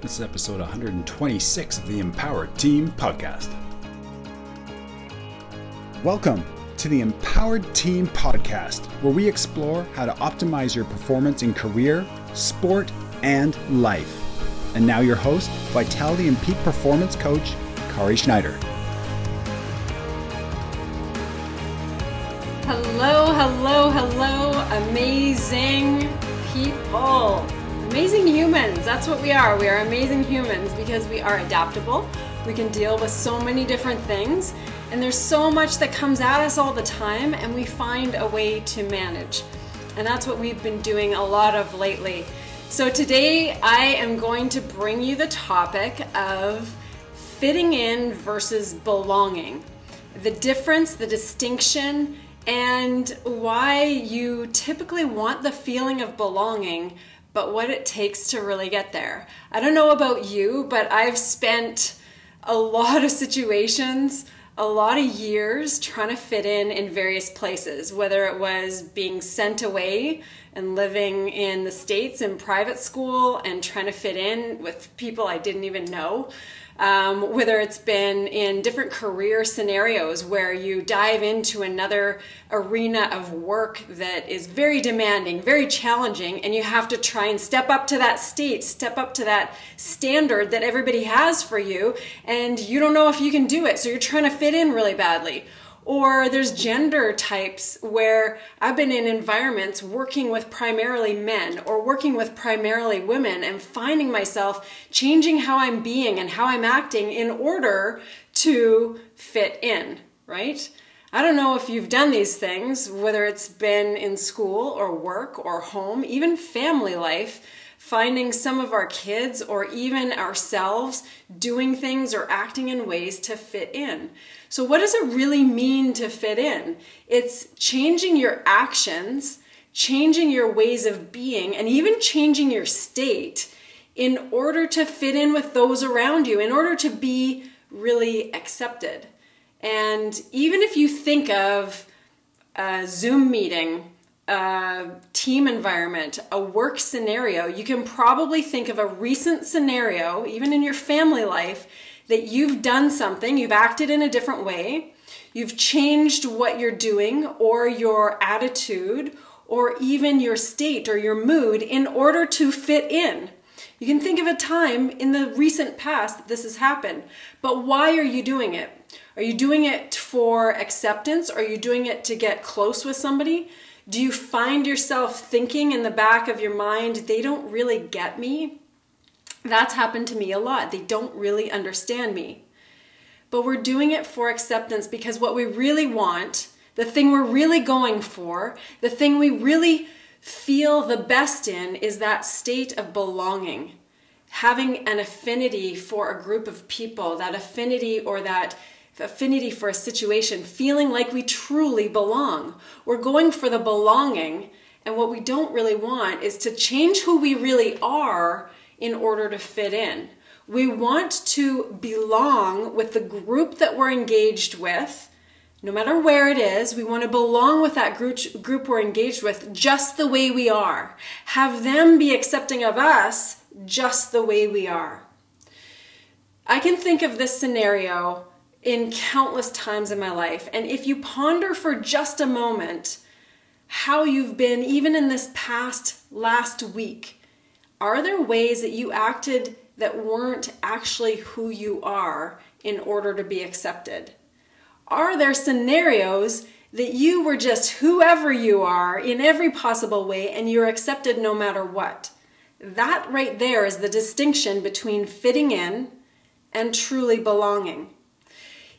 This is episode 126 of the Empowered Team Podcast. Welcome to the Empowered Team Podcast, where we explore how to optimize your performance in career, sport, and life. And now, your host, Vitality and Peak Performance Coach, Kari Schneider. Hello, hello, hello, amazing people. Amazing humans. That's what we are. We are amazing humans because we are adaptable. We can deal with so many different things, and there's so much that comes at us all the time, and we find a way to manage. And that's what we've been doing a lot of lately. So, today I am going to bring you the topic of fitting in versus belonging. The difference, the distinction, and why you typically want the feeling of belonging, but what it takes to really get there. I don't know about you, but I've spent a lot of situations, a lot of years trying to fit in in various places, whether it was being sent away and living in the States in private school and trying to fit in with people I didn't even know. Um, whether it's been in different career scenarios where you dive into another arena of work that is very demanding, very challenging, and you have to try and step up to that state, step up to that standard that everybody has for you, and you don't know if you can do it, so you're trying to fit in really badly or there's gender types where I've been in environments working with primarily men or working with primarily women and finding myself changing how I'm being and how I'm acting in order to fit in, right? I don't know if you've done these things, whether it's been in school or work or home, even family life finding some of our kids or even ourselves doing things or acting in ways to fit in. So, what does it really mean to fit in? It's changing your actions, changing your ways of being, and even changing your state in order to fit in with those around you, in order to be really accepted. And even if you think of a Zoom meeting, a team environment, a work scenario, you can probably think of a recent scenario, even in your family life, that you've done something, you've acted in a different way, you've changed what you're doing or your attitude or even your state or your mood in order to fit in. You can think of a time in the recent past that this has happened, but why are you doing it? Are you doing it for acceptance? Are you doing it to get close with somebody? Do you find yourself thinking in the back of your mind, they don't really get me? That's happened to me a lot. They don't really understand me. But we're doing it for acceptance because what we really want, the thing we're really going for, the thing we really feel the best in is that state of belonging. Having an affinity for a group of people, that affinity or that affinity for a situation, feeling like we truly belong. We're going for the belonging, and what we don't really want is to change who we really are in order to fit in. We want to belong with the group that we're engaged with. No matter where it is, we want to belong with that group, group we're engaged with just the way we are. Have them be accepting of us just the way we are. I can think of this scenario in countless times in my life. And if you ponder for just a moment how you've been, even in this past last week, are there ways that you acted that weren't actually who you are in order to be accepted? Are there scenarios that you were just whoever you are in every possible way and you're accepted no matter what? That right there is the distinction between fitting in and truly belonging.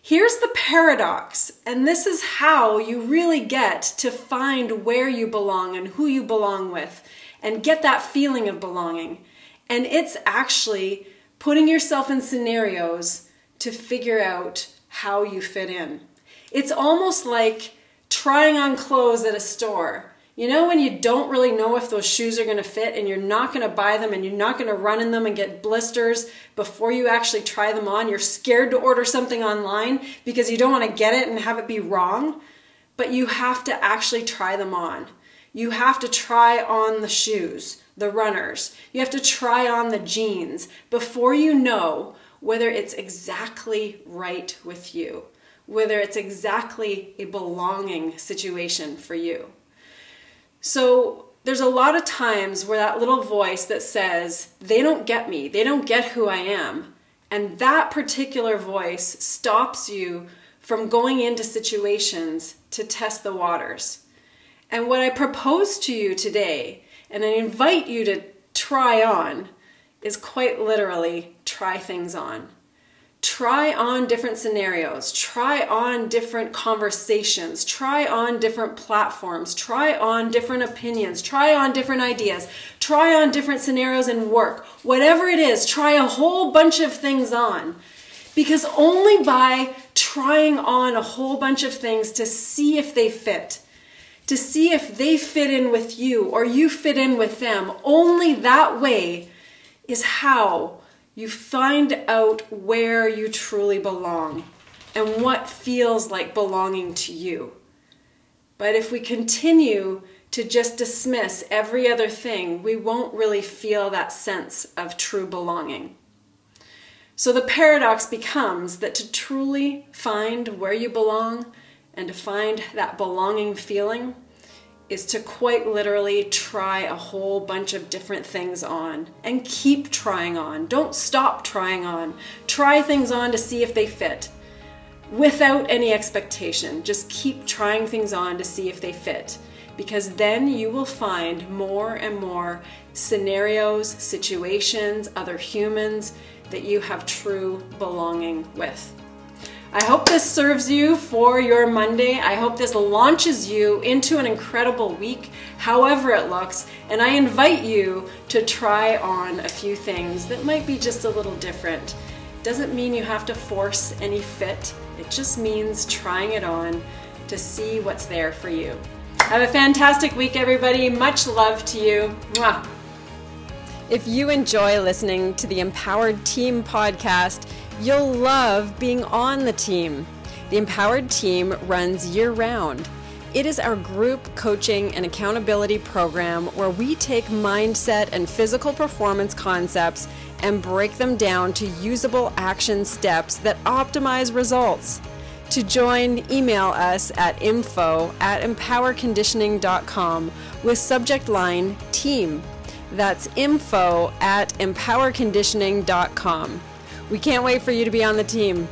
Here's the paradox, and this is how you really get to find where you belong and who you belong with and get that feeling of belonging. And it's actually putting yourself in scenarios to figure out how you fit in. It's almost like trying on clothes at a store. You know, when you don't really know if those shoes are going to fit and you're not going to buy them and you're not going to run in them and get blisters before you actually try them on. You're scared to order something online because you don't want to get it and have it be wrong, but you have to actually try them on. You have to try on the shoes the runners. You have to try on the jeans before you know whether it's exactly right with you, whether it's exactly a belonging situation for you. So there's a lot of times where that little voice that says, they don't get me, they don't get who I am, and that particular voice stops you from going into situations to test the waters. And what I propose to you today, and I invite you to try on, is quite literally try things on try on different scenarios, try on different conversations, try on different platforms, try on different opinions, try on different ideas, try on different scenarios in work. Whatever it is, try a whole bunch of things on. Because only by trying on a whole bunch of things to see if they fit, to see if they fit in with you or you fit in with them, only that way is how you find out where you truly belong and what feels like belonging to you. But if we continue to just dismiss every other thing, we won't really feel that sense of true belonging. So the paradox becomes that to truly find where you belong and to find that belonging feeling, is to quite literally try a whole bunch of different things on and keep trying on. Don't stop trying on. Try things on to see if they fit without any expectation. Just keep trying things on to see if they fit because then you will find more and more scenarios, situations, other humans that you have true belonging with. I hope this serves you for your Monday. I hope this launches you into an incredible week, however it looks. And I invite you to try on a few things that might be just a little different. Doesn't mean you have to force any fit, it just means trying it on to see what's there for you. Have a fantastic week, everybody. Much love to you. Mwah. If you enjoy listening to the Empowered Team podcast, You'll love being on the team. The Empowered Team runs year round. It is our group coaching and accountability program where we take mindset and physical performance concepts and break them down to usable action steps that optimize results. To join, email us at info at empowerconditioning.com with subject line team. That's info at empowerconditioning.com. We can't wait for you to be on the team.